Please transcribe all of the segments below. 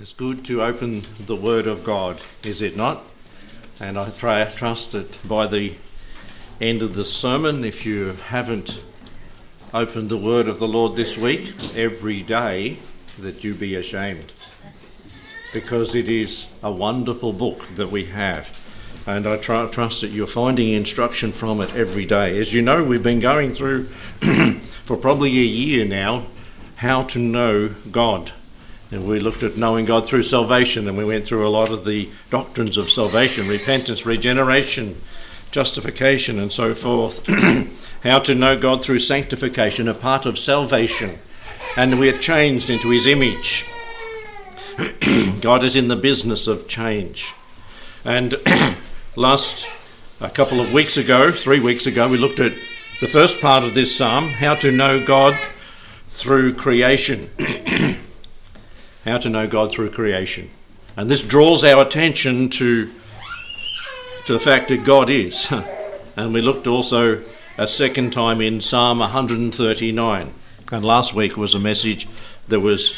It's good to open the Word of God, is it not? And I try, trust that by the end of the sermon, if you haven't opened the Word of the Lord this week, every day, that you be ashamed. Because it is a wonderful book that we have. And I try, trust that you're finding instruction from it every day. As you know, we've been going through for probably a year now how to know God. And we looked at knowing God through salvation, and we went through a lot of the doctrines of salvation repentance, regeneration, justification, and so forth. how to know God through sanctification, a part of salvation. And we are changed into His image. God is in the business of change. And last, a couple of weeks ago, three weeks ago, we looked at the first part of this psalm how to know God through creation. How to know God through creation. And this draws our attention to, to the fact that God is. and we looked also a second time in Psalm 139. And last week was a message that was,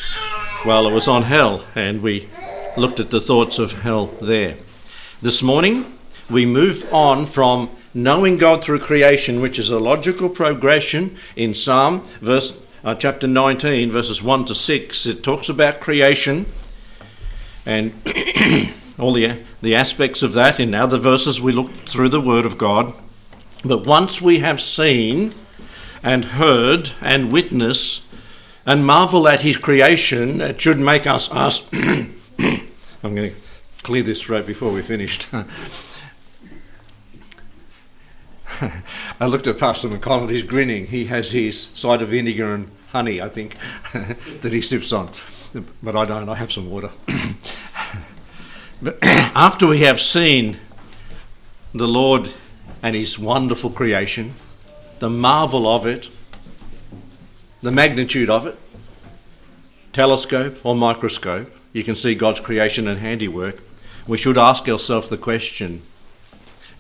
well, it was on hell, and we looked at the thoughts of hell there. This morning, we move on from knowing God through creation, which is a logical progression in Psalm verse uh, chapter 19, verses 1 to 6, it talks about creation and all the, the aspects of that. In other verses, we look through the Word of God. But once we have seen and heard and witnessed and marvel at His creation, it should make us ask. I'm going to clear this throat before we finished. I looked at Pastor McConnell, he's grinning. He has his cider vinegar and honey, I think, that he sips on. But I don't, I have some water. but after we have seen the Lord and his wonderful creation, the marvel of it, the magnitude of it, telescope or microscope, you can see God's creation and handiwork. We should ask ourselves the question,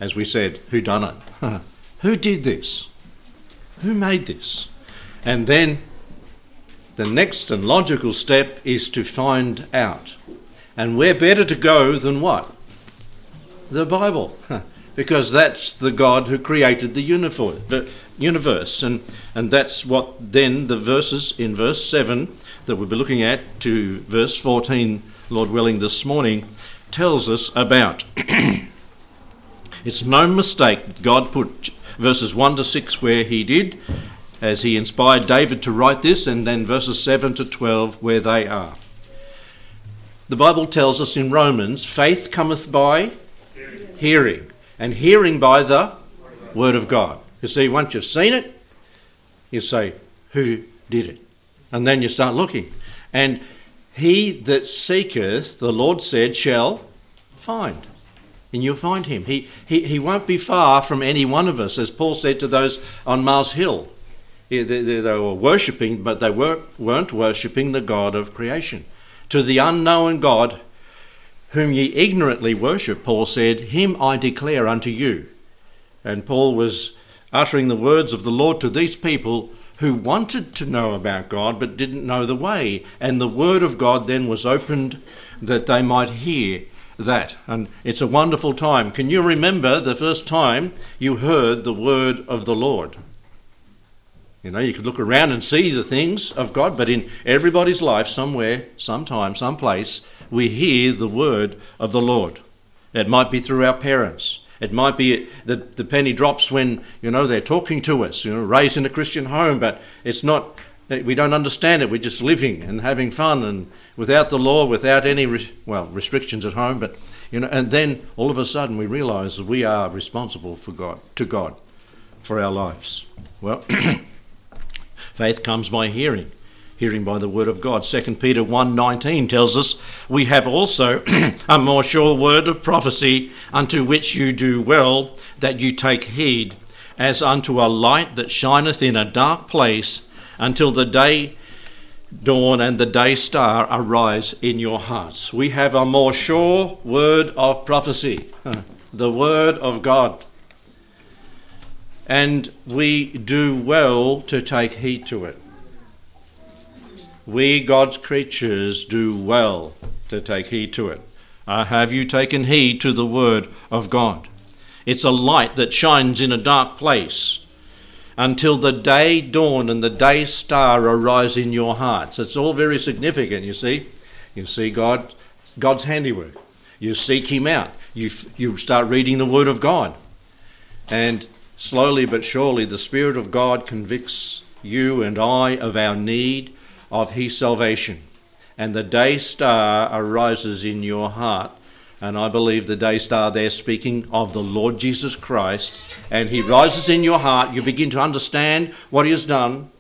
as we said, who done it? who did this? Who made this? And then the next and logical step is to find out. And where better to go than what? The Bible. because that's the God who created the universe. And, and that's what then the verses in verse 7 that we'll be looking at to verse 14, Lord willing, this morning, tells us about. it's no mistake God put verses 1 to 6 where He did, as he inspired David to write this, and then verses 7 to 12 where they are. The Bible tells us in Romans faith cometh by hearing, hearing and hearing by the Word of God. You see, once you've seen it, you say, Who did it? And then you start looking. And he that seeketh, the Lord said, shall find. And you'll find him. He, he, he won't be far from any one of us, as Paul said to those on Mars Hill. They, they, they were worshipping, but they weren't, weren't worshipping the God of creation. To the unknown God, whom ye ignorantly worship, Paul said, Him I declare unto you. And Paul was uttering the words of the Lord to these people who wanted to know about God but didn't know the way. And the word of God then was opened that they might hear that. And it's a wonderful time. Can you remember the first time you heard the word of the Lord? You know, you could look around and see the things of God, but in everybody's life, somewhere, sometime, someplace, we hear the word of the Lord. It might be through our parents. It might be the, the penny drops when, you know, they're talking to us, you know, raised in a Christian home, but it's not, we don't understand it. We're just living and having fun and without the law, without any, well, restrictions at home, but, you know, and then all of a sudden we realize that we are responsible for God, to God, for our lives. Well, Faith comes by hearing, hearing by the word of God. 2 Peter 1:19 tells us, "We have also a more sure word of prophecy, unto which you do well that you take heed, as unto a light that shineth in a dark place, until the day dawn and the day star arise in your hearts." We have a more sure word of prophecy, the word of God and we do well to take heed to it. We, God's creatures, do well to take heed to it. Uh, have you taken heed to the word of God? It's a light that shines in a dark place until the day dawn and the day star arise in your hearts. It's all very significant, you see. You see God, God's handiwork. You seek Him out. You, you start reading the Word of God. And slowly but surely, the Spirit of God convicts you and I of our need of His salvation. And the day star arises in your heart and I believe the day star there speaking of the Lord Jesus Christ. And he rises in your heart. You begin to understand what he has done,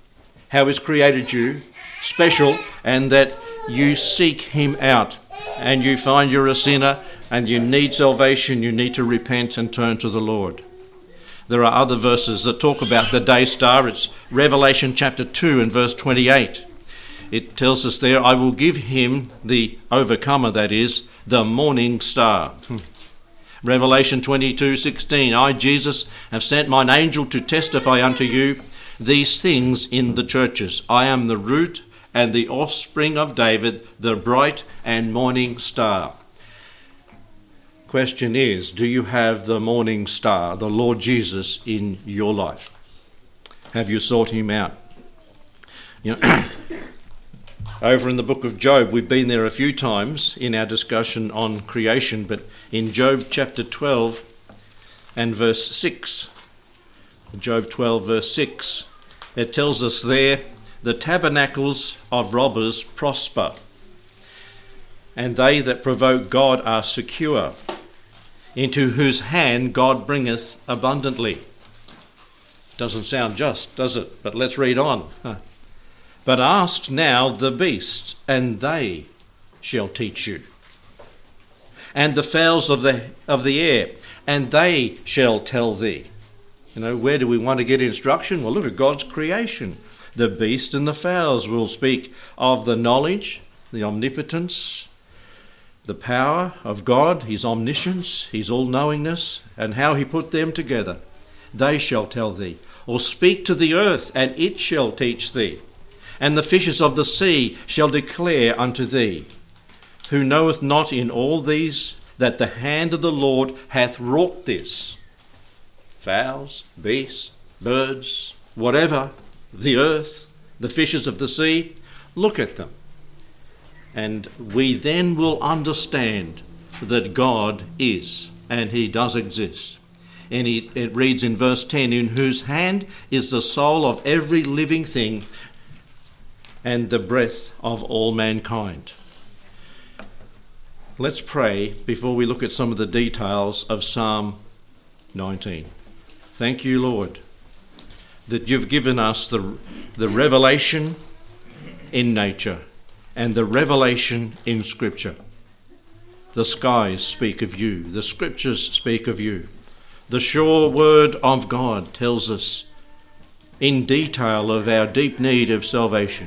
how he's created you special, and that you seek him out. And you find you're a sinner and you need salvation. You need to repent and turn to the Lord. There are other verses that talk about the day star. It's Revelation chapter 2 and verse 28. It tells us there, I will give him, the overcomer that is, the morning star. Hmm. Revelation 22:16 I Jesus have sent mine angel to testify unto you these things in the churches. I am the root and the offspring of David, the bright and morning star. Question is, do you have the morning star, the Lord Jesus in your life? Have you sought him out? You know, over in the book of Job. We've been there a few times in our discussion on creation, but in Job chapter 12 and verse 6, Job 12, verse 6, it tells us there the tabernacles of robbers prosper, and they that provoke God are secure, into whose hand God bringeth abundantly. Doesn't sound just, does it? But let's read on. But ask now the beasts, and they shall teach you. And the fowls of the, of the air, and they shall tell thee. You know, where do we want to get instruction? Well, look at God's creation. The beast and the fowls will speak of the knowledge, the omnipotence, the power of God, His omniscience, His all knowingness, and how He put them together. They shall tell thee. Or speak to the earth, and it shall teach thee and the fishes of the sea shall declare unto thee. Who knoweth not in all these that the hand of the Lord hath wrought this? Fowls, beasts, birds, whatever, the earth, the fishes of the sea, look at them. And we then will understand that God is, and He does exist. And it reads in verse 10 In whose hand is the soul of every living thing, and the breath of all mankind. Let's pray before we look at some of the details of Psalm 19. Thank you, Lord, that you've given us the, the revelation in nature and the revelation in Scripture. The skies speak of you, the Scriptures speak of you. The sure word of God tells us in detail of our deep need of salvation.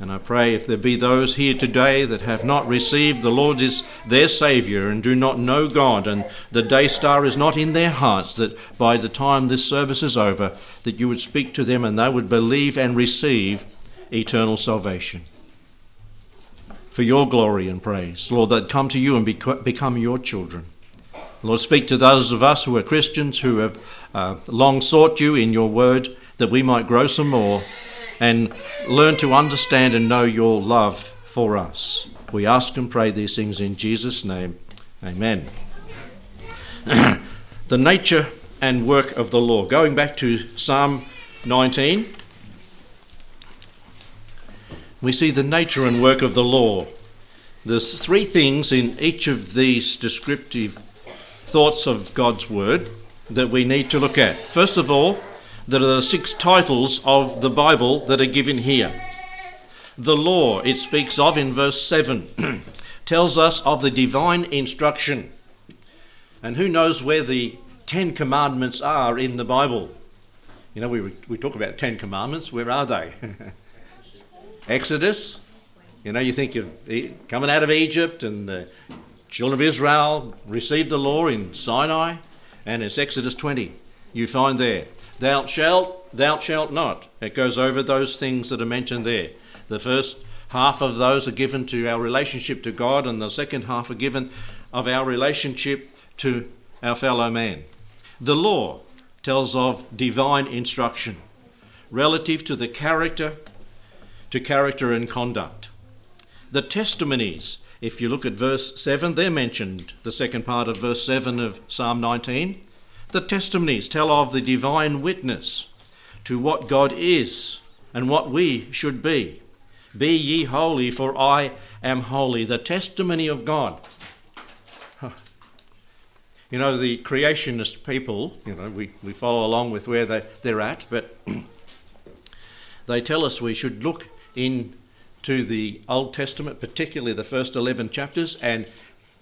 And I pray if there be those here today that have not received the Lord as their Saviour and do not know God, and the day star is not in their hearts, that by the time this service is over, that you would speak to them and they would believe and receive eternal salvation. For your glory and praise, Lord, that come to you and become your children. Lord, speak to those of us who are Christians who have uh, long sought you in your word, that we might grow some more and learn to understand and know your love for us. We ask and pray these things in Jesus' name. Amen. the nature and work of the law. Going back to Psalm 19, we see the nature and work of the law. There's three things in each of these descriptive thoughts of God's word that we need to look at. First of all, there are the six titles of the Bible that are given here. The law it speaks of in verse 7 tells us of the divine instruction. And who knows where the Ten Commandments are in the Bible? You know, we, we talk about Ten Commandments. Where are they? Exodus. You know, you think of coming out of Egypt and the children of Israel received the law in Sinai, and it's Exodus 20. You find there. Thou shalt, thou shalt not. It goes over those things that are mentioned there. The first half of those are given to our relationship to God, and the second half are given of our relationship to our fellow man. The law tells of divine instruction relative to the character, to character and conduct. The testimonies, if you look at verse 7, they're mentioned, the second part of verse 7 of Psalm 19. The testimonies tell of the divine witness to what God is and what we should be. Be ye holy, for I am holy. The testimony of God. You know, the creationist people, you know, we, we follow along with where they, they're at, but they tell us we should look into the Old Testament, particularly the first 11 chapters, and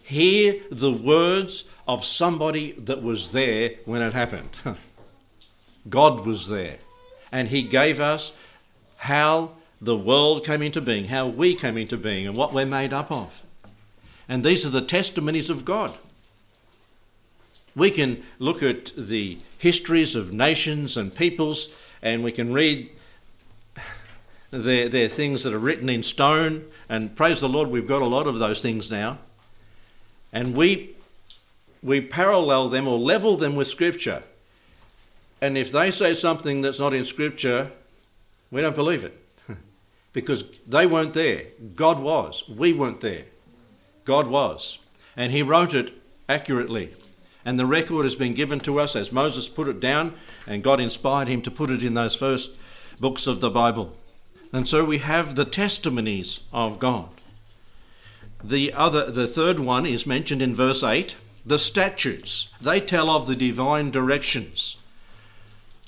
hear the words of somebody that was there when it happened. God was there. And He gave us how the world came into being, how we came into being, and what we're made up of. And these are the testimonies of God. We can look at the histories of nations and peoples, and we can read their, their things that are written in stone. And praise the Lord, we've got a lot of those things now. And we, we parallel them or level them with Scripture. And if they say something that's not in Scripture, we don't believe it. because they weren't there. God was. We weren't there. God was. And He wrote it accurately. And the record has been given to us as Moses put it down, and God inspired him to put it in those first books of the Bible. And so we have the testimonies of God. The other the third one is mentioned in verse 8, the statutes. They tell of the divine directions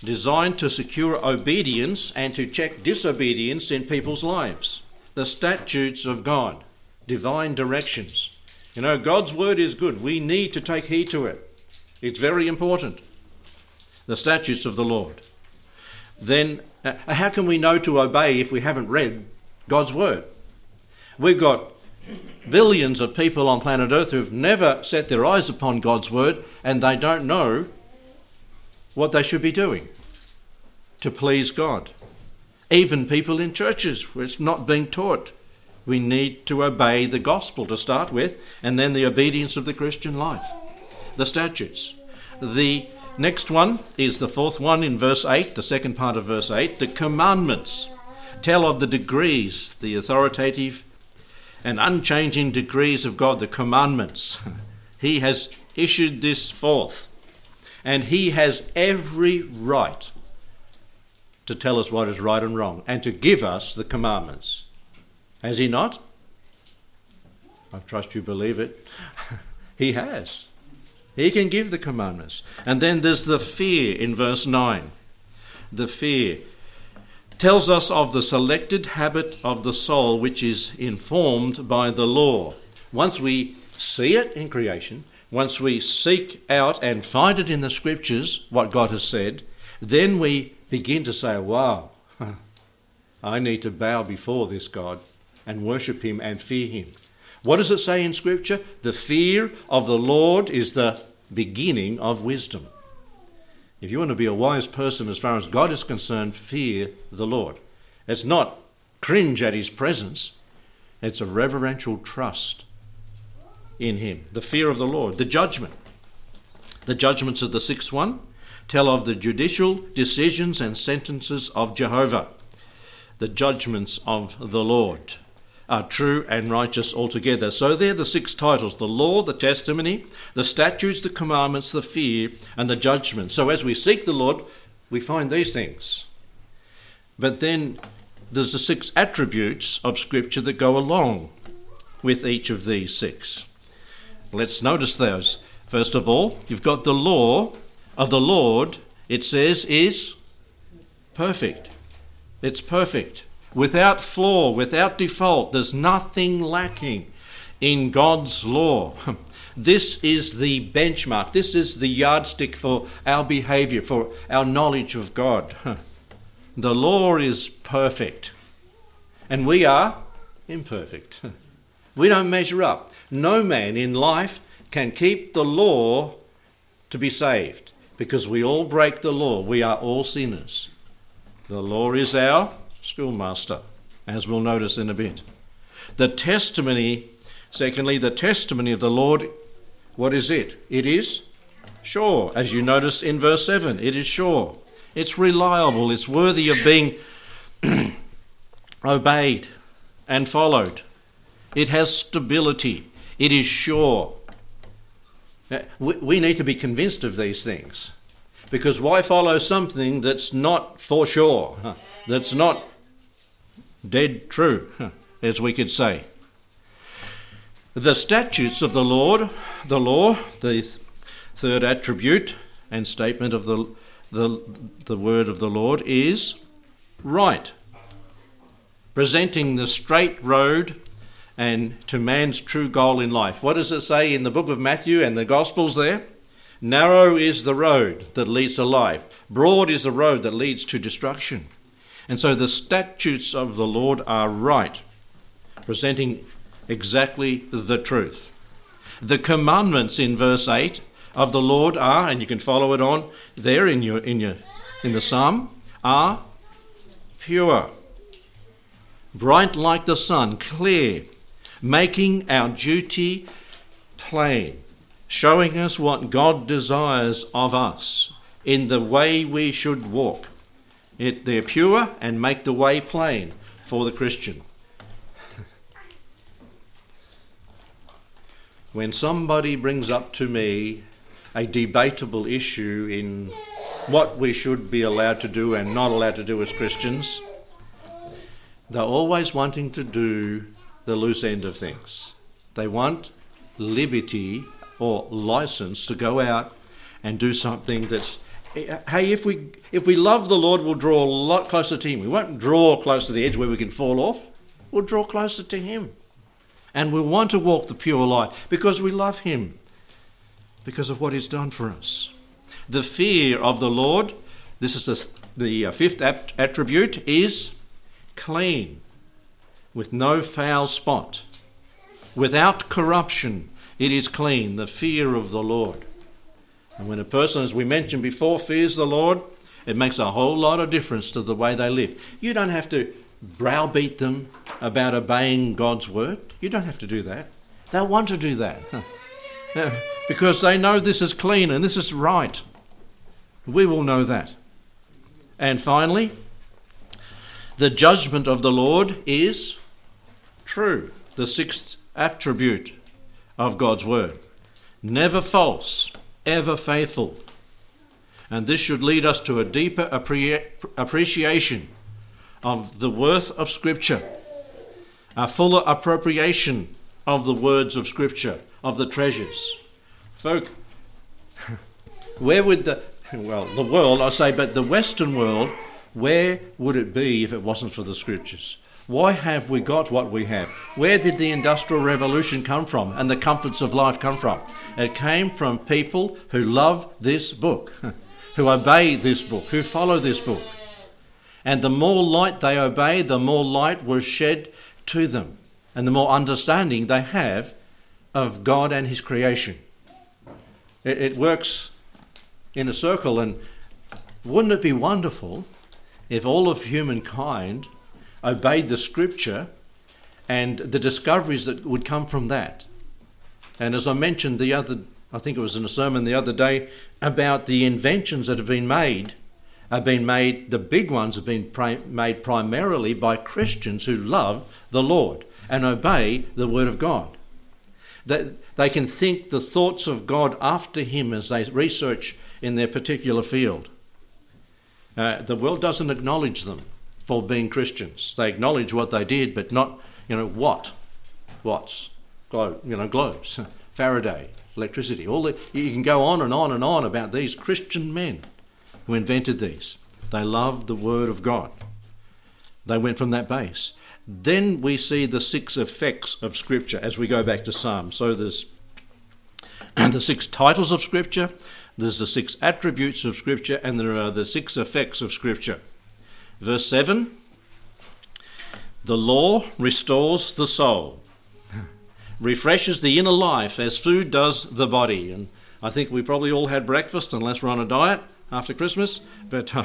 designed to secure obedience and to check disobedience in people's lives. The statutes of God, divine directions. You know, God's word is good. We need to take heed to it. It's very important. The statutes of the Lord. Then, uh, how can we know to obey if we haven't read God's word? We've got billions of people on planet Earth who've never set their eyes upon God's word and they don't know what they should be doing to please God. Even people in churches where it's not being taught. We need to obey the gospel to start with and then the obedience of the Christian life the statutes. The next one is the fourth one in verse 8, the second part of verse 8. The commandments tell of the degrees, the authoritative and unchanging degrees of God, the commandments. He has issued this forth, and He has every right to tell us what is right and wrong and to give us the commandments. Has He not? I trust you believe it. he has. He can give the commandments. And then there's the fear in verse 9. The fear tells us of the selected habit of the soul which is informed by the law. Once we see it in creation, once we seek out and find it in the scriptures, what God has said, then we begin to say, wow, I need to bow before this God and worship Him and fear Him. What does it say in Scripture? The fear of the Lord is the beginning of wisdom. If you want to be a wise person as far as God is concerned, fear the Lord. It's not cringe at his presence, it's a reverential trust in him. The fear of the Lord, the judgment. The judgments of the sixth one tell of the judicial decisions and sentences of Jehovah, the judgments of the Lord are true and righteous altogether. So they're the six titles the law, the testimony, the statutes, the commandments, the fear, and the judgment. So as we seek the Lord, we find these things. But then there's the six attributes of Scripture that go along with each of these six. Let's notice those. First of all, you've got the law of the Lord, it says, is perfect. It's perfect without flaw, without default. There's nothing lacking in God's law. This is the benchmark, this is the yardstick for our behavior, for our knowledge of God. The law is perfect, and we are imperfect. We don't measure up. No man in life can keep the law to be saved because we all break the law. We are all sinners. The law is our schoolmaster. as we'll notice in a bit. The testimony, secondly, the testimony of the Lord, what is it? It is sure, as you notice in verse 7. It is sure. It's reliable. It's worthy of being obeyed and followed. It has stability. It is sure. We need to be convinced of these things. Because why follow something that's not for sure, that's not dead true, as we could say? The statutes of the Lord, the law, the third attribute and statement of the, the, the word of the Lord is right, presenting the straight road and to man's true goal in life. What does it say in the book of Matthew and the Gospels there? Narrow is the road that leads to life, broad is the road that leads to destruction. And so the statutes of the Lord are right, presenting exactly the truth. The commandments in verse 8 of the Lord are, and you can follow it on there in your in your in the psalm, are pure, bright like the sun, clear, making our duty plain, showing us what God desires of us in the way we should walk. It, they're pure and make the way plain for the Christian. when somebody brings up to me a debatable issue in what we should be allowed to do and not allowed to do as Christians, they're always wanting to do the loose end of things. They want liberty or license to go out and do something that's hey if we if we love the lord we'll draw a lot closer to him we won't draw close to the edge where we can fall off we'll draw closer to him and we'll want to walk the pure life because we love him because of what he's done for us the fear of the lord this is the, the uh, fifth attribute is clean with no foul spot, without corruption. It is clean, the fear of the Lord. And when a person, as we mentioned before, fears the Lord, it makes a whole lot of difference to the way they live. You don't have to browbeat them about obeying God's word. You don't have to do that. They'll want to do that uh, because they know this is clean and this is right. We will know that. And finally, the judgment of the Lord is true, the sixth attribute of God's word. Never false, ever faithful. And this should lead us to a deeper appreciation of the worth of Scripture, a fuller appropriation of the words of Scripture, of the treasures. Folk, where would the, well, the world, I say, but the Western world where would it be if it wasn't for the scriptures? Why have we got what we have? Where did the Industrial Revolution come from and the comforts of life come from? It came from people who love this book, who obey this book, who follow this book. And the more light they obey, the more light was shed to them, and the more understanding they have of God and His creation. It, it works in a circle, and wouldn't it be wonderful if all of humankind obeyed the scripture and the discoveries that would come from that. And as I mentioned the other, I think it was in a sermon the other day, about the inventions that have been made, have been made, the big ones have been made primarily by Christians who love the Lord and obey the Word of God. That they can think the thoughts of God after Him as they research in their particular field. Uh, the world doesn't acknowledge them for being Christians. They acknowledge what they did, but not, you know, what, what's, you know, globes, Faraday, electricity. All the, you can go on and on and on about these Christian men who invented these. They loved the Word of God. They went from that base. Then we see the six effects of Scripture as we go back to Psalms. So there's the six titles of Scripture, there's the six attributes of Scripture, and there are the six effects of Scripture. Verse 7 The law restores the soul, refreshes the inner life as food does the body. And I think we probably all had breakfast, unless we're on a diet after Christmas, but uh,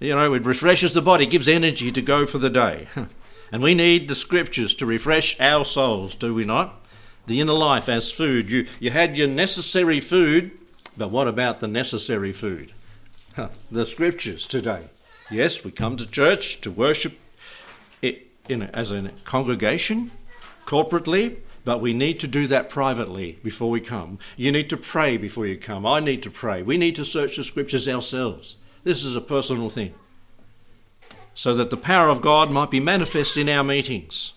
you know, it refreshes the body, gives energy to go for the day. And we need the scriptures to refresh our souls, do we not? The inner life as food. You, you had your necessary food, but what about the necessary food? the scriptures today. Yes, we come to church to worship it in, as a congregation, corporately, but we need to do that privately before we come. You need to pray before you come. I need to pray. We need to search the scriptures ourselves. This is a personal thing. So that the power of God might be manifest in our meetings.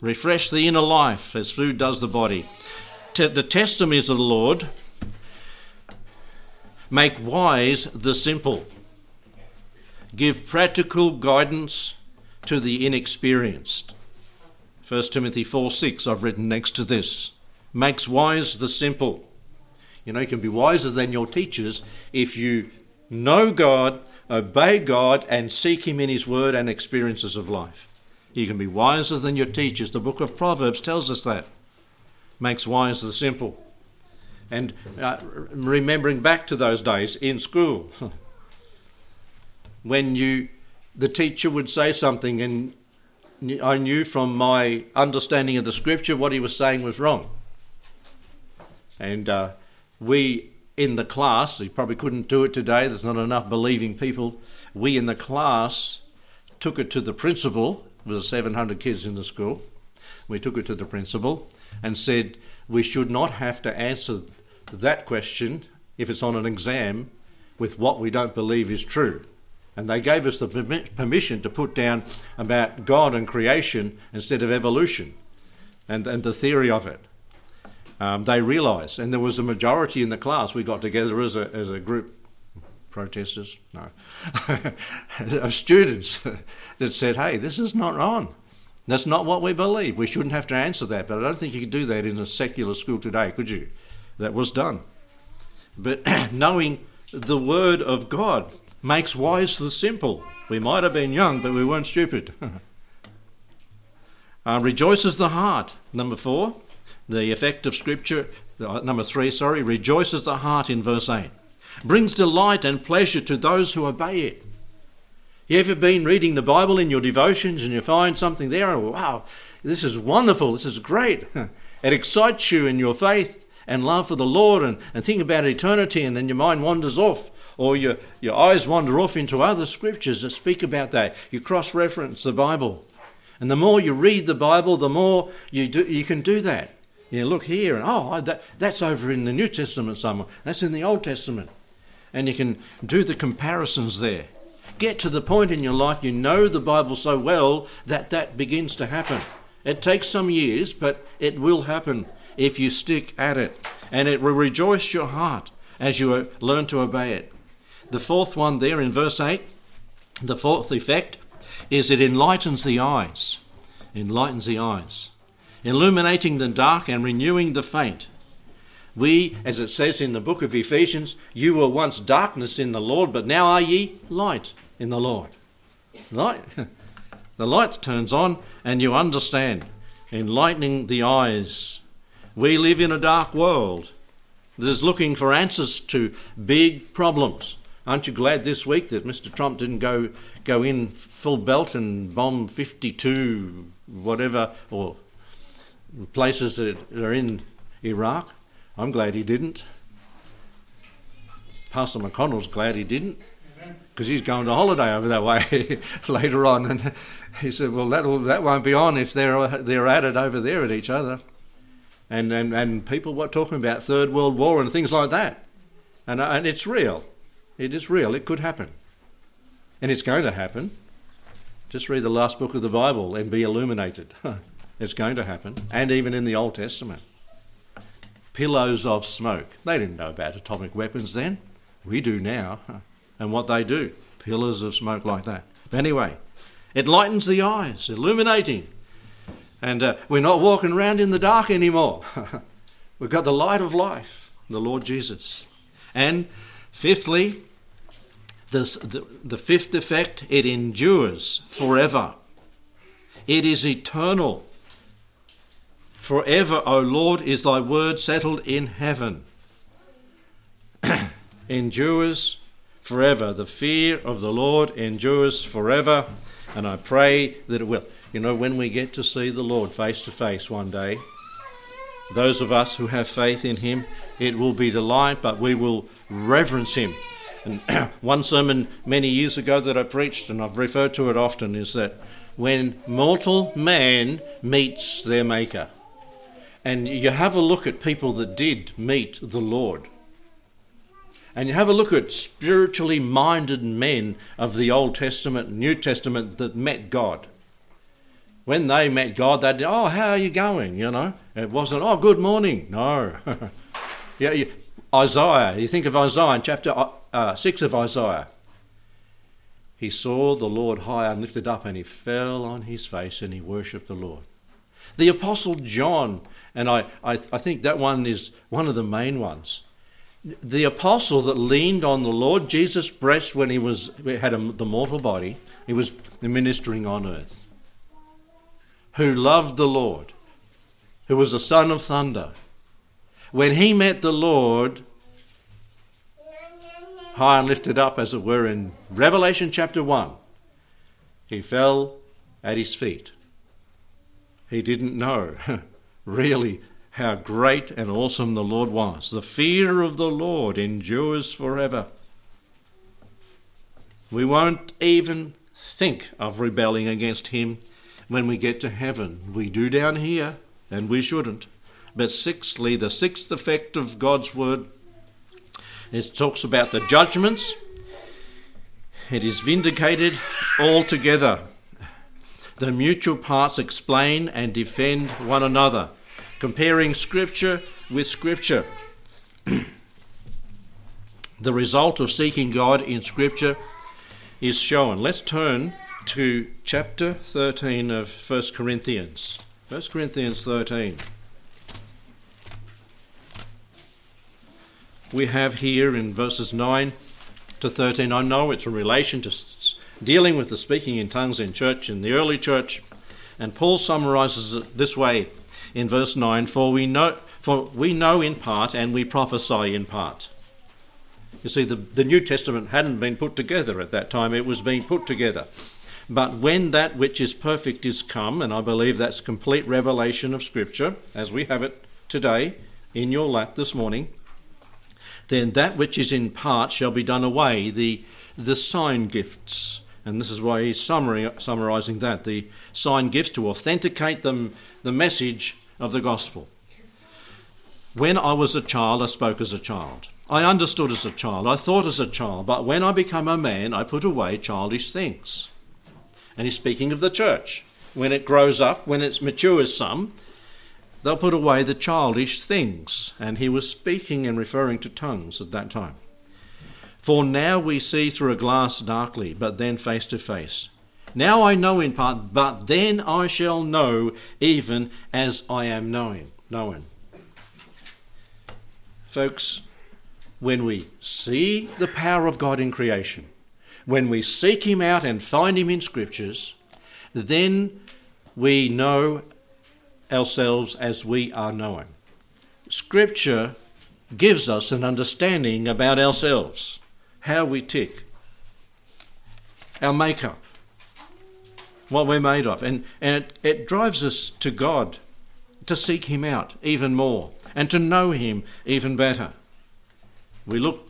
Refresh the inner life as food does the body. the testimonies of the Lord make wise the simple. Give practical guidance to the inexperienced. 1 Timothy 4 6, I've written next to this. Makes wise the simple. You know, you can be wiser than your teachers if you know God, obey God, and seek Him in His Word and experiences of life. You can be wiser than your teachers. The book of Proverbs tells us that. Makes wise the simple. And uh, remembering back to those days in school, when you the teacher would say something and I knew from my understanding of the scripture what he was saying was wrong. And uh, we in the class, he probably couldn't do it today, there's not enough believing people. We in the class took it to the principal, there was 700 kids in the school. We took it to the principal and said we should not have to answer that question if it's on an exam with what we don't believe is true. And they gave us the permission to put down about God and creation instead of evolution and, and the theory of it. Um, they realised, and there was a majority in the class. We got together as a, as a group, protesters, no, of students that said, hey, this is not on. That's not what we believe. We shouldn't have to answer that. But I don't think you could do that in a secular school today, could you? That was done. But knowing the Word of God makes wise the simple. We might have been young, but we weren't stupid. uh, rejoices the heart. Number four, the effect of Scripture. Uh, number three, sorry, rejoices the heart in verse 8. Brings delight and pleasure to those who obey it. You ever been reading the Bible in your devotions and you find something there and wow, this is wonderful, this is great. It excites you in your faith and love for the Lord and, and think about eternity and then your mind wanders off or your, your eyes wander off into other scriptures that speak about that. You cross reference the Bible. And the more you read the Bible, the more you, do, you can do that. You look here, and oh, that, that's over in the New Testament somewhere. That's in the Old Testament. And you can do the comparisons there. Get to the point in your life you know the Bible so well that that begins to happen. It takes some years, but it will happen if you stick at it. And it will rejoice your heart as you uh, learn to obey it. The fourth one there in verse 8, the fourth effect is it enlightens the eyes. Enlightens the eyes. Illuminating the dark and renewing the faint. We, as it says in the book of Ephesians, you were once darkness in the Lord, but now are ye light in the Lord. Light. the light turns on and you understand. Enlightening the eyes. We live in a dark world that is looking for answers to big problems. Aren't you glad this week that Mr. Trump didn't go go in full belt and bomb 52 whatever or places that are in Iraq? I'm glad he didn't. Pastor McConnell's glad he didn't because he's going to holiday over that way later on. And he said, "Well, that that won't be on if they're they're at it over there at each other." And and and people were talking about Third World War and things like that, and and it's real. It is real. It could happen. And it's going to happen. Just read the last book of the Bible and be illuminated. it's going to happen. And even in the Old Testament. Pillows of smoke. They didn't know about atomic weapons then. We do now. And what they do. Pillars of smoke like that. But anyway, it lightens the eyes, illuminating. And uh, we're not walking around in the dark anymore. We've got the light of life, the Lord Jesus. And fifthly, this, the, the fifth effect, it endures forever. It is eternal. Forever, O Lord, is thy word settled in heaven. endures forever. The fear of the Lord endures forever, and I pray that it will. You know, when we get to see the Lord face to face one day, those of us who have faith in Him, it will be delight, but we will reverence Him. And one sermon many years ago that I preached, and I've referred to it often, is that when mortal man meets their Maker, and you have a look at people that did meet the Lord, and you have a look at spiritually minded men of the Old Testament and New Testament that met God. When they met God, they'd, oh, how are you going? You know, it wasn't, oh, good morning. No. yeah, you, Isaiah, you think of Isaiah in chapter uh, uh, 6 of Isaiah. He saw the Lord high and lifted up, and he fell on his face and he worshipped the Lord. The Apostle John, and I, I, I think that one is one of the main ones the apostle that leaned on the Lord Jesus' breast when he was had a, the mortal body, he was ministering on earth, who loved the Lord, who was a son of thunder. When he met the Lord, high and lifted up, as it were, in Revelation chapter 1, he fell at his feet. He didn't know really how great and awesome the Lord was. The fear of the Lord endures forever. We won't even think of rebelling against Him when we get to heaven. We do down here, and we shouldn't. But sixthly, the sixth effect of God's Word it talks about the judgments. It is vindicated altogether. The mutual parts explain and defend one another comparing Scripture with Scripture. the result of seeking God in Scripture is shown. Let's turn to chapter 13 of 1 Corinthians. 1 Corinthians 13. We have here in verses 9 to 13, I know it's in relation to dealing with the speaking in tongues in church, in the early church, and Paul summarizes it this way in verse 9 for we know for we know in part and we prophesy in part. You see the, the new testament hadn't been put together at that time. It was being put together. But when that which is perfect is come and i believe that's complete revelation of scripture as we have it today in your lap this morning then that which is in part shall be done away the the sign gifts and this is why he's summarizing that the sign gifts to authenticate them, the message of the gospel. When I was a child, I spoke as a child. I understood as a child. I thought as a child. But when I became a man, I put away childish things. And he's speaking of the church. When it grows up, when it matures some, they'll put away the childish things. And he was speaking and referring to tongues at that time. For now we see through a glass darkly, but then face to face. Now I know in part, but then I shall know even as I am knowing. Known. Folks, when we see the power of God in creation, when we seek Him out and find Him in Scriptures, then we know ourselves as we are known. Scripture gives us an understanding about ourselves, how we tick, our makeup, what we're made of. And, and it, it drives us to God to seek Him out even more and to know Him even better. We look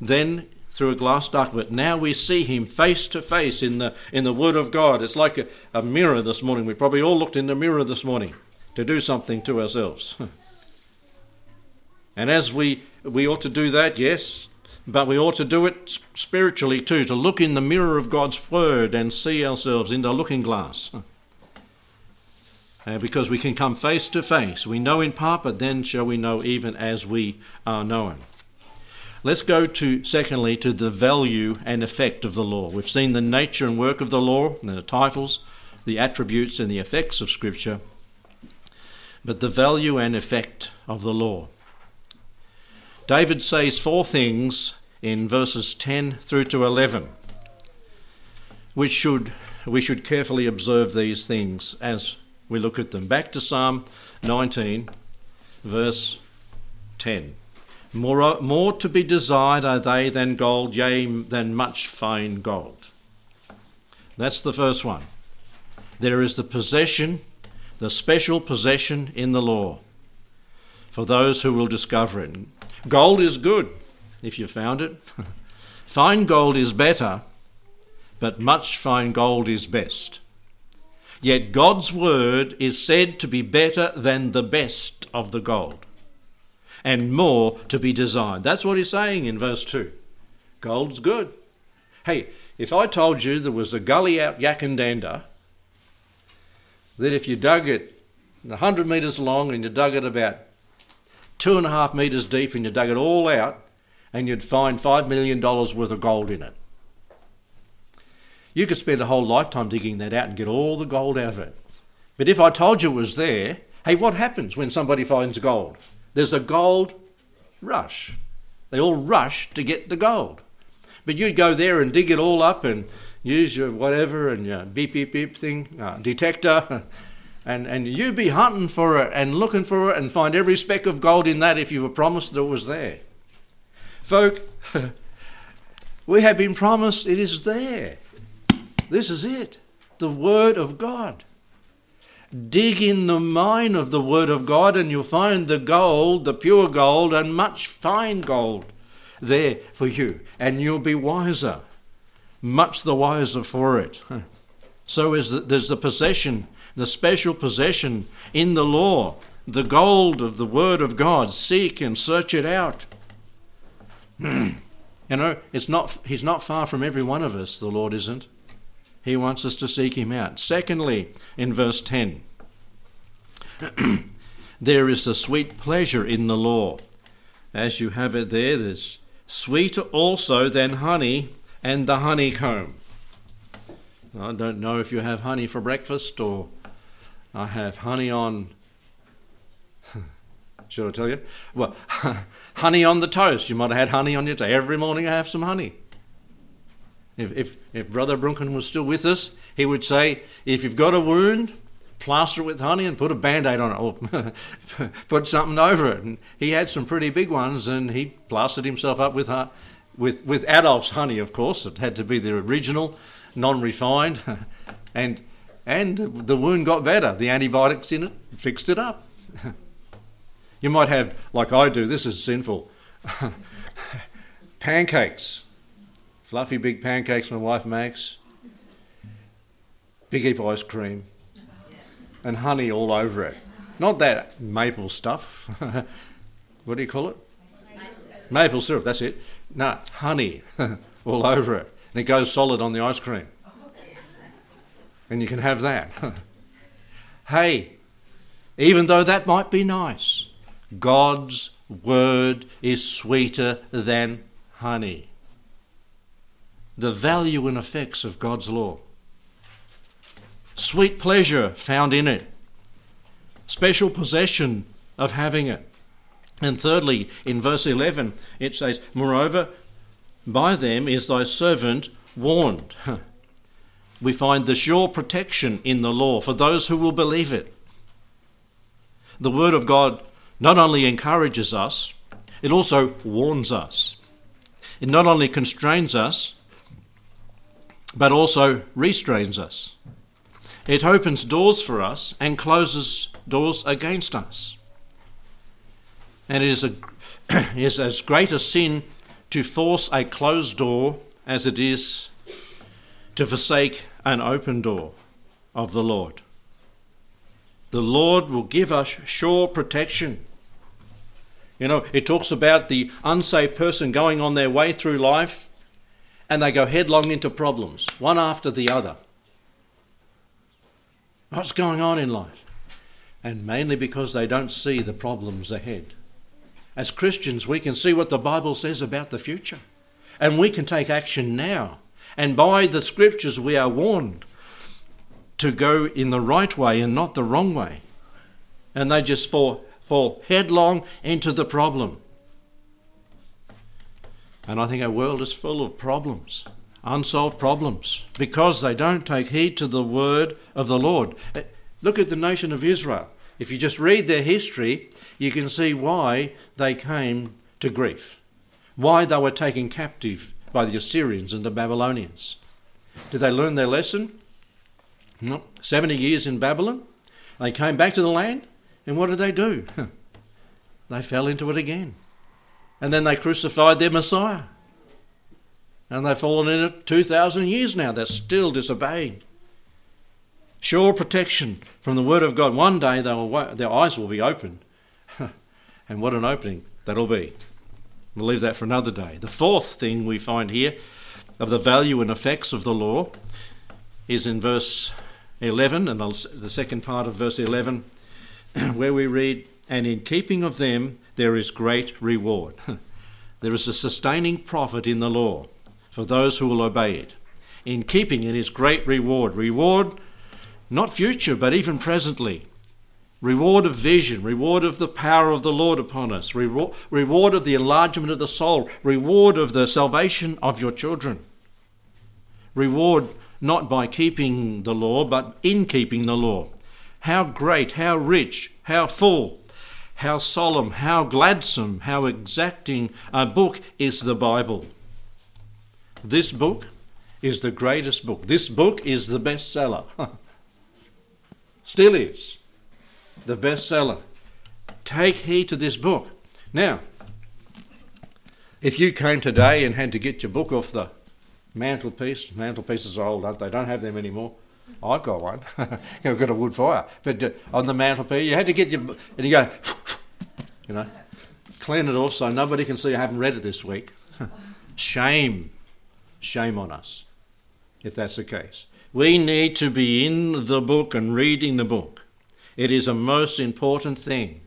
then through a glass dark, but now we see Him face to face in the, in the Word of God. It's like a, a mirror this morning. We probably all looked in the mirror this morning to do something to ourselves. and as we, we ought to do that, yes, but we ought to do it spiritually too, to look in the mirror of God's Word and see ourselves in the looking glass. Uh, because we can come face to face. We know in part, but then shall we know even as we are known. Let's go to, secondly, to the value and effect of the law. We've seen the nature and work of the law, the titles, the attributes, and the effects of Scripture. But the value and effect of the law. David says four things in verses 10 through to 11, which should we should carefully observe these things as we look at them. Back to Psalm 19, verse 10. More, more to be desired are they than gold, yea, than much fine gold. That's the first one. There is the possession, the special possession in the law for those who will discover it. Gold is good if you found it. fine gold is better, but much fine gold is best. Yet God's word is said to be better than the best of the gold, and more to be desired. That's what he's saying in verse 2. Gold's good. Hey, if I told you there was a gully out Yackandandah, that if you dug it 100 metres long and you dug it about two and a half metres deep and you dug it all out and you'd find $5 million worth of gold in it. You could spend a whole lifetime digging that out and get all the gold out of it. But if I told you it was there, hey, what happens when somebody finds gold? There's a gold rush. They all rush to get the gold. But you'd go there and dig it all up and use your whatever and your beep beep beep thing, uh, detector, and, and you'd be hunting for it and looking for it and find every speck of gold in that if you were promised that it was there. Folk, we have been promised it is there. This is it the Word of God. Dig in the mine of the Word of God, and you'll find the gold, the pure gold, and much fine gold there for you, and you'll be wiser, much the wiser for it. So is that there's the possession, the special possession in the law, the gold of the Word of God. Seek and search it out. you know, it's not, He's not far from every one of us, the Lord isn't. He wants us to seek Him out. Secondly, in verse 10, there is a sweet pleasure in the law. As you have it there, there's sweeter also than honey and the honeycomb. I don't know if you have honey for breakfast or I have honey on. Should I tell you? Well, honey on the toast. You might have had honey on your toast. Every morning I have some honey. If, if, if Brother Brunken was still with us, he would say, if you've got a wound, plaster it with honey and put a band aid on it or put something over it. And he had some pretty big ones and he plastered himself up with, with, with Adolph's honey, of course. It had to be the original, non refined. and, and the wound got better. The antibiotics in it fixed it up. you might have, like I do, this is sinful, pancakes fluffy big pancakes my wife makes, big heap ice cream, and honey all over it. Not that maple stuff. what do you call it? Maple syrup, that's it. No, honey all over it. And it goes solid on the ice cream. And you can have that. hey, even though that might be nice, God's word is sweeter than honey the value and effects of God's law. Sweet pleasure found in it, special possession of having it. And thirdly, in verse 11, it says, Moreover, by them is thy servant warned. we find the sure protection in the law for those who will believe it. The Word of God not only encourages us, it also warns us. It not only constrains us, but also restrains us. It opens doors for us and closes doors against us. And it is, a, is as great a sin to force a closed door as it is to forsake an open door of the Lord. The Lord will give us sure protection. You know, it talks about the unsafe person going on their way through life and they go headlong into problems, one after the other. What's going on in life? And mainly because they don't see the problems ahead. As Christians, we can see what the Bible says about the future, and we can take action now. And by the scriptures, we are warned to go in the right way and not the wrong way. And they just fall, fall headlong into the problem. And I think our world is full of problems, unsolved problems, because they don't take heed to the word of the Lord. Eh, look at the nation of Israel. If you just read their history, you can see why they came to grief, why they were taken captive by the Assyrians and the Babylonians. Did they learn their lesson? No, 70 years in Babylon. They came back to the land, and what did they do? they fell into it again. And then they crucified their Messiah. And they've fallen in it 2,000 years now. They're still disobeying. Sure protection from the Word of God. One day will, their eyes will be opened. and what an opening that'll be. We'll leave that for another day. The fourth thing we find here of the value and effects of the law is in verse 11, and the second part of verse 11, where we read, And in keeping of them there is great reward. there is a sustaining profit in the law for those who will obey it. In keeping it is great reward. Reward not future, but even presently. Reward of vision, reward of the power of the Lord upon us, reward, reward of the enlargement of the soul, reward of the salvation of your children. Reward not by keeping the law, but in keeping the law. How great, how rich, how full, how solemn, how gladsome, how exacting a book is the Bible. This book is the greatest book. This book is the bestseller. Still is the bestseller. Take heed to this book. Now, if you came today and had to get your book off the mantelpiece, mantelpieces are old, aren't they? Don't have them anymore. I've got one. I've got a wood fire. But uh, on the mantelpiece, you had to get your, and you go, you know, clean it off so nobody can see I haven't read it this week. Shame. Shame on us if that's the case. We need to be in the book and reading the book. It is a most important thing.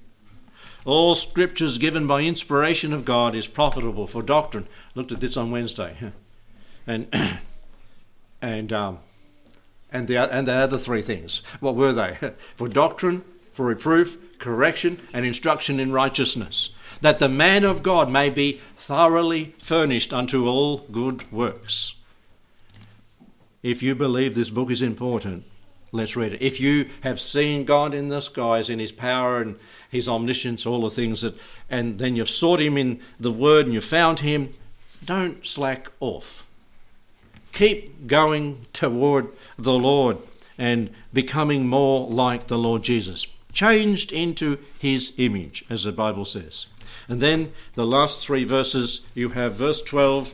All scriptures given by inspiration of God is profitable for doctrine. Looked at this on Wednesday, and and um, and the and the other three things. What were they? for doctrine, for reproof, correction, and instruction in righteousness, that the man of God may be thoroughly furnished unto all good works. If you believe this book is important, Let's read it. If you have seen God in the skies, in his power and his omniscience, all the things that, and then you've sought him in the word and you found him, don't slack off. Keep going toward the Lord and becoming more like the Lord Jesus, changed into his image, as the Bible says. And then the last three verses, you have verse 12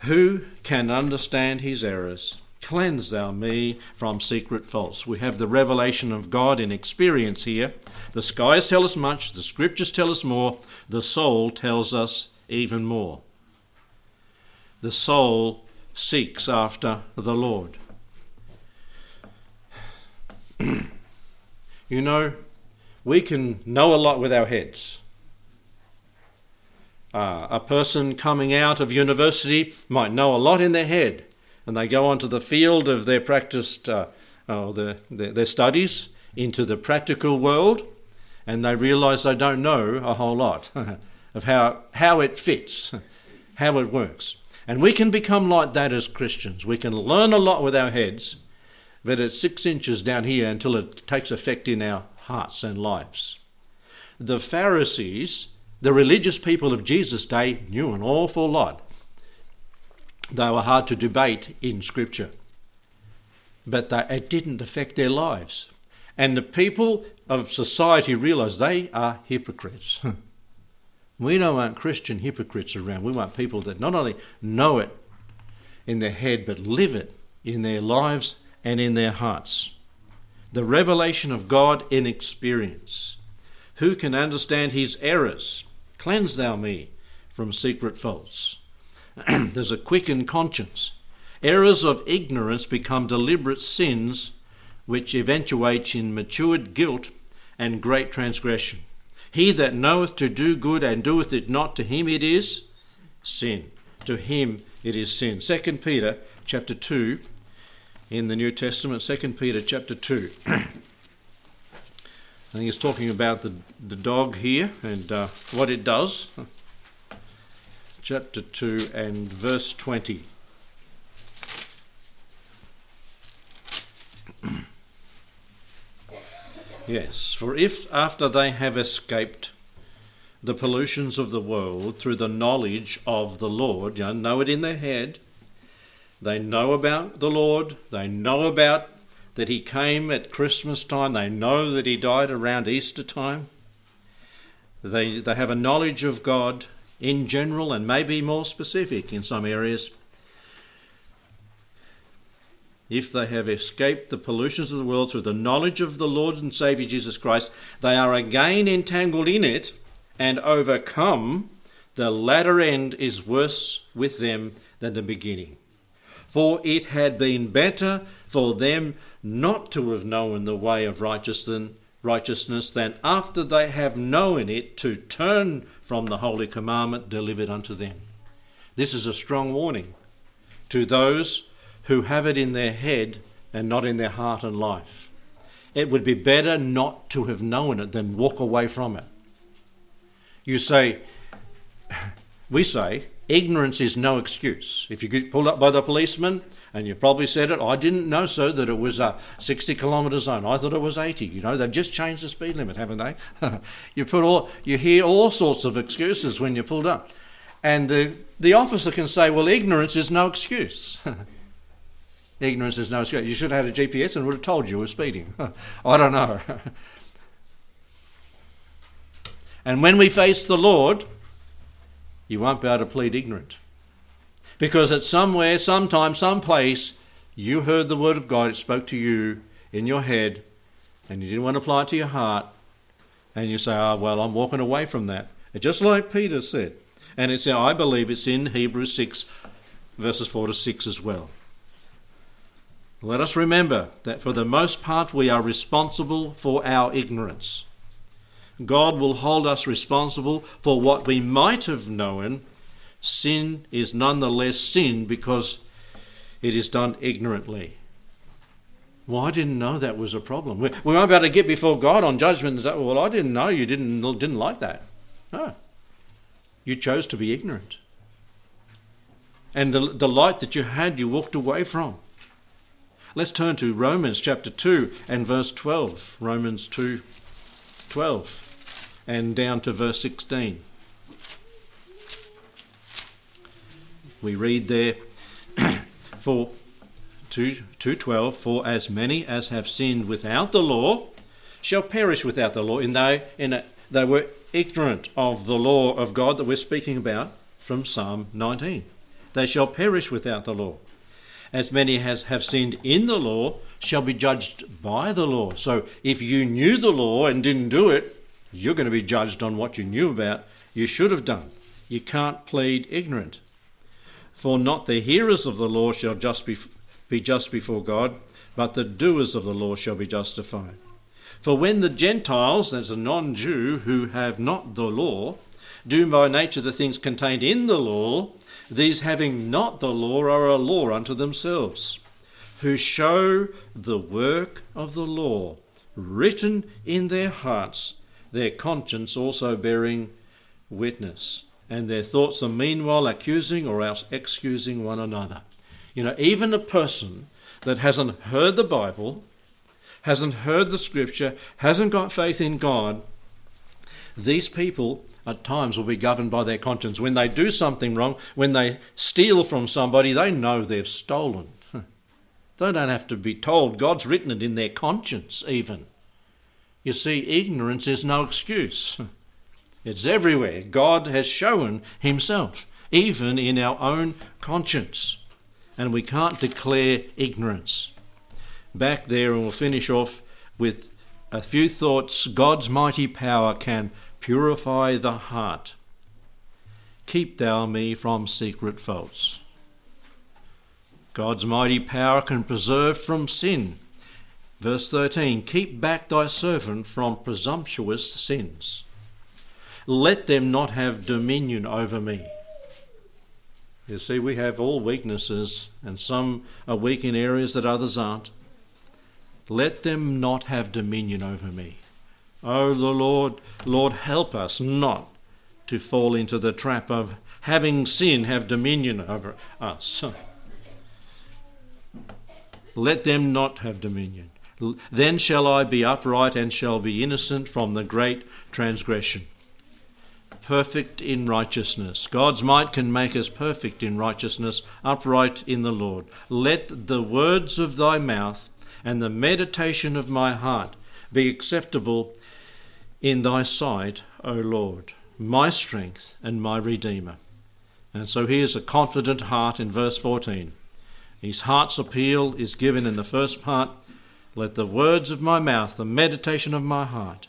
Who can understand his errors? Cleanse thou me from secret faults. We have the revelation of God in experience here. The skies tell us much, the scriptures tell us more, the soul tells us even more. The soul seeks after the Lord. you know, we can know a lot with our heads. Uh, a person coming out of university might know a lot in their head and they go onto the field of their practiced, uh, oh, the, their, their studies, into the practical world, and they realise they don't know a whole lot of how, how it fits, how it works. And we can become like that as Christians. We can learn a lot with our heads, but it's six inches down here until it takes effect in our hearts and lives. The Pharisees, the religious people of Jesus' day, knew an awful lot they were hard to debate in Scripture, but they, it didn't affect their lives. And the people of society realised they are hypocrites. we don't want Christian hypocrites around. We want people that not only know it in their head, but live it in their lives and in their hearts. The revelation of God in experience. Who can understand his errors? Cleanse thou me from secret faults. There's a quickened conscience. Errors of ignorance become deliberate sins which eventuate in matured guilt and great transgression. He that knoweth to do good and doeth it not, to him it is sin. To him it is sin. 2 Peter chapter 2 in the New Testament, 2 Peter chapter 2. I think he's talking about the, the dog here and uh, what it does. Chapter 2 and verse 20. yes, for if after they have escaped the pollutions of the world through the knowledge of the Lord, you know, know it in their head, they know about the Lord, they know about that he came at Christmas time. They know that he died around Easter time. They, they have a knowledge of God in general and maybe more specific in some areas. If they have escaped the pollutions of the world through the knowledge of the Lord and Saviour Jesus Christ, they are again entangled in it and overcome. The latter end is worse with them than the beginning. For it had been better for them not to have known the way of righteousness than after they have known it to turn from the holy commandment delivered unto them. This is a strong warning to those who have it in their head and not in their heart and life. It would be better not to have known it than walk away from it. You say, we say, ignorance is no excuse. If you get pulled up by the policeman, and you've probably said it, I didn't know, so that it was a 60 kilometre zone. I thought it was 80. You know, they've just changed the speed limit, haven't they? you put all, you hear all sorts of excuses when you're pulled up. And the, the officer can say, well, ignorance is no excuse. ignorance is no excuse. You should have had a GPS and would have told you you were speeding. I don't know. and when we face the Lord, you won't be able to plead ignorant. Because at somewhere, sometime, someplace, you heard the word of God, it spoke to you in your head, and you didn't want to apply it to your heart, and you say, oh, well, I'm walking away from that. just like Peter said. And it's, I believe it's in Hebrews 6, verses 4 to 6 as well. Let us remember that for the most part we are responsible for our ignorance. God will hold us responsible for what we might have known sin is nonetheless sin because it is done ignorantly. Well, I didn't know that was a problem. We, won't be able to get before God on judgment and say, oh, well, I didn't know you didn't, didn't like that. No. You chose to be ignorant. And the, the light that you had, you walked away from. Let's turn to Romans chapter 2 and verse 12. Romans 2 12 and down to verse 16. we read there for 2, 2.12 for as many as have sinned without the law shall perish without the law. In they, in a, they were ignorant of the law of god that we're speaking about from psalm 19 they shall perish without the law. As many as have sinned in the law shall be judged by the law. So if you knew the law and didn't do it you're going to be judged on what you knew about. You should have done. You can't plead ignorant. For not the hearers of the law shall just be, be just before God, but the doers of the law shall be justified. For when the Gentiles, as a non Jew who have not the law, do by nature the things contained in the law, these having not the law are a law unto themselves, who show the work of the law written in their hearts, their conscience also bearing witness and their thoughts are meanwhile accusing or else excusing one another. You know, even a person that hasn't heard the Bible, hasn't heard the scripture, hasn't got faith in God, these people at times will be governed by their conscience. When they do something wrong, when they steal from somebody, they know they've stolen. They don't have to be told. God's written it in their conscience, even. You see, ignorance is no excuse. It's everywhere. God has shown Himself, even in our own conscience. And we can't declare ignorance. Back there, and we'll finish off with a few thoughts God's mighty power can purify the heart. Keep thou me from secret faults. God's mighty power can preserve from sin. Verse 13 Keep back thy servant from presumptuous sins. Let them not have dominion over me. You see, we have all weaknesses, and some are weak in areas that others aren't. Let them not have dominion over me. Oh, the Lord, Lord, help us not to fall into the trap of having sin have dominion over us. Let them not have dominion. Then shall I be upright and shall be innocent from the great transgression perfect in righteousness. God's might can make us perfect in righteousness, upright in the Lord. Let the words of thy mouth and the meditation of my heart be acceptable in thy sight, O Lord, my strength and my Redeemer. And so here's a confident heart in verse 14. His heart's appeal is given in the first part. Let the words of my mouth, the meditation of my heart,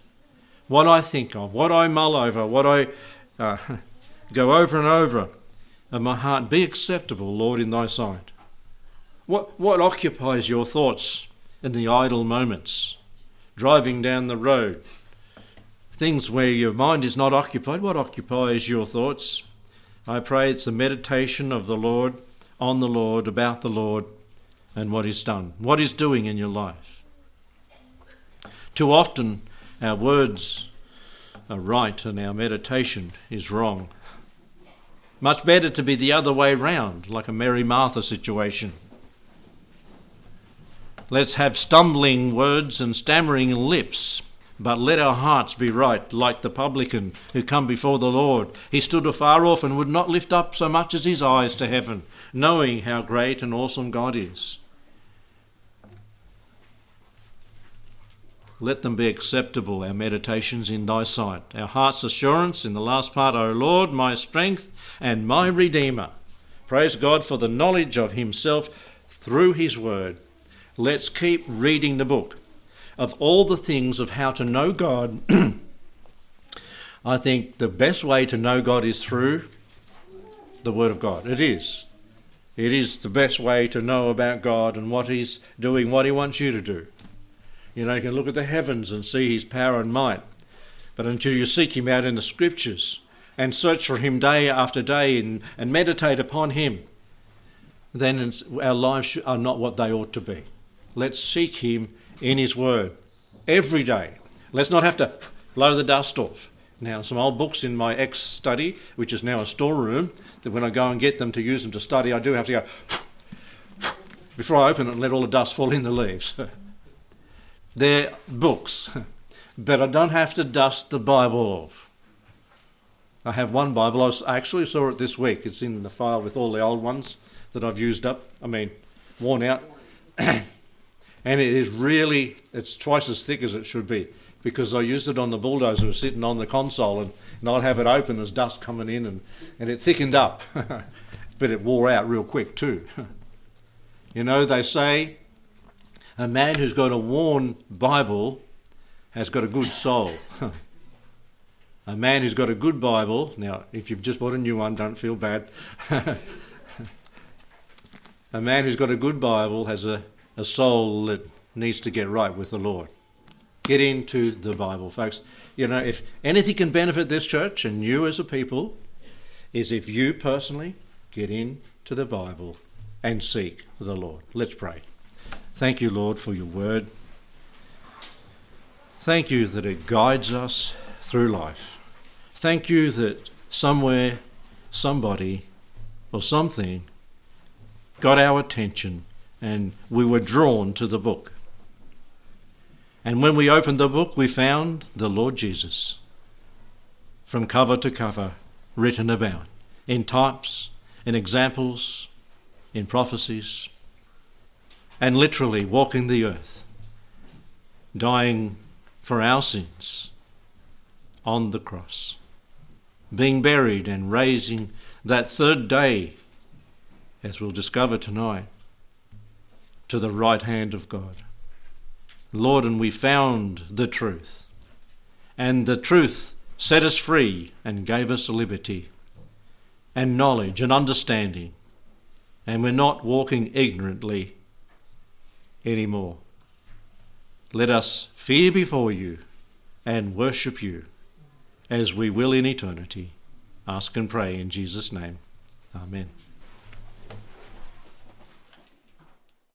what I think of, what I mull over, what I uh, go over and over of my heart be acceptable, Lord, in thy sight. What, what occupies your thoughts in the idle moments? Driving down the road, things where your mind is not occupied, what occupies your thoughts? I pray it's the meditation of the Lord, on the Lord, about the Lord, and what He's done, what He's doing in your life. Too often, our words are right and our meditation is wrong. Much better to be the other way round, like a Mary Martha situation. Let's have stumbling words and stammering lips, but let our hearts be right, like the publican who come before the Lord. He stood afar off and would not lift up so much as his eyes to heaven, knowing how great and awesome God is. Let them be acceptable, our meditations in thy sight. Our heart's assurance in the last part, O Lord, my strength and my Redeemer. Praise God for the knowledge of himself through his word. Let's keep reading the book of all the things of how to know God, I think the best way to know God is through the Word of God. It is. It is the best way to know about God and what He's doing, what He wants you to do. You know, you can look at the heavens and see His power and might. But until you seek Him out in the Scriptures and search for Him day after day and, and meditate upon Him, then our lives are not what they ought to be. Let's seek Him in His Word every day. Let's not have to blow the dust off. Now, some old books in my ex study, which is now a storeroom, that when I go and get them to use them to study, I do have to go before I open it and let all the dust fall in the leaves. They're books, but I don't have to dust the Bible off. I have one Bible. I actually saw it this week. It's in the file with all the old ones that I've used up. I mean, worn out. and it is really it's twice as thick as it should be because I used it on the bulldozer sitting on the console and, and I'd have it open there's dust coming in and, and it thickened up but it wore out real quick too you know they say a man who's got a worn Bible has got a good soul a man who's got a good Bible now if you've just bought a new one don't feel bad a man who's got a good Bible has a a soul that needs to get right with the Lord. Get into the Bible, folks. You know, if anything can benefit this church and you as a people, is if you personally get into the Bible and seek the Lord. Let's pray. Thank you, Lord, for your word. Thank you that it guides us through life. Thank you that somewhere, somebody, or something got our attention and we were drawn to the book. And when we opened the book, we found the Lord Jesus from cover to cover written about in types, in examples, in prophecies, and literally walking the earth, dying for our sins on the cross, being buried and raising that third day, as we'll discover tonight to the right hand of God. Lord, and we found the truth. And the truth set us free and gave us liberty and knowledge and understanding. And we're not walking ignorantly anymore. Let us fear before you and worship you as we will in eternity. Ask and pray in Jesus' name. Amen.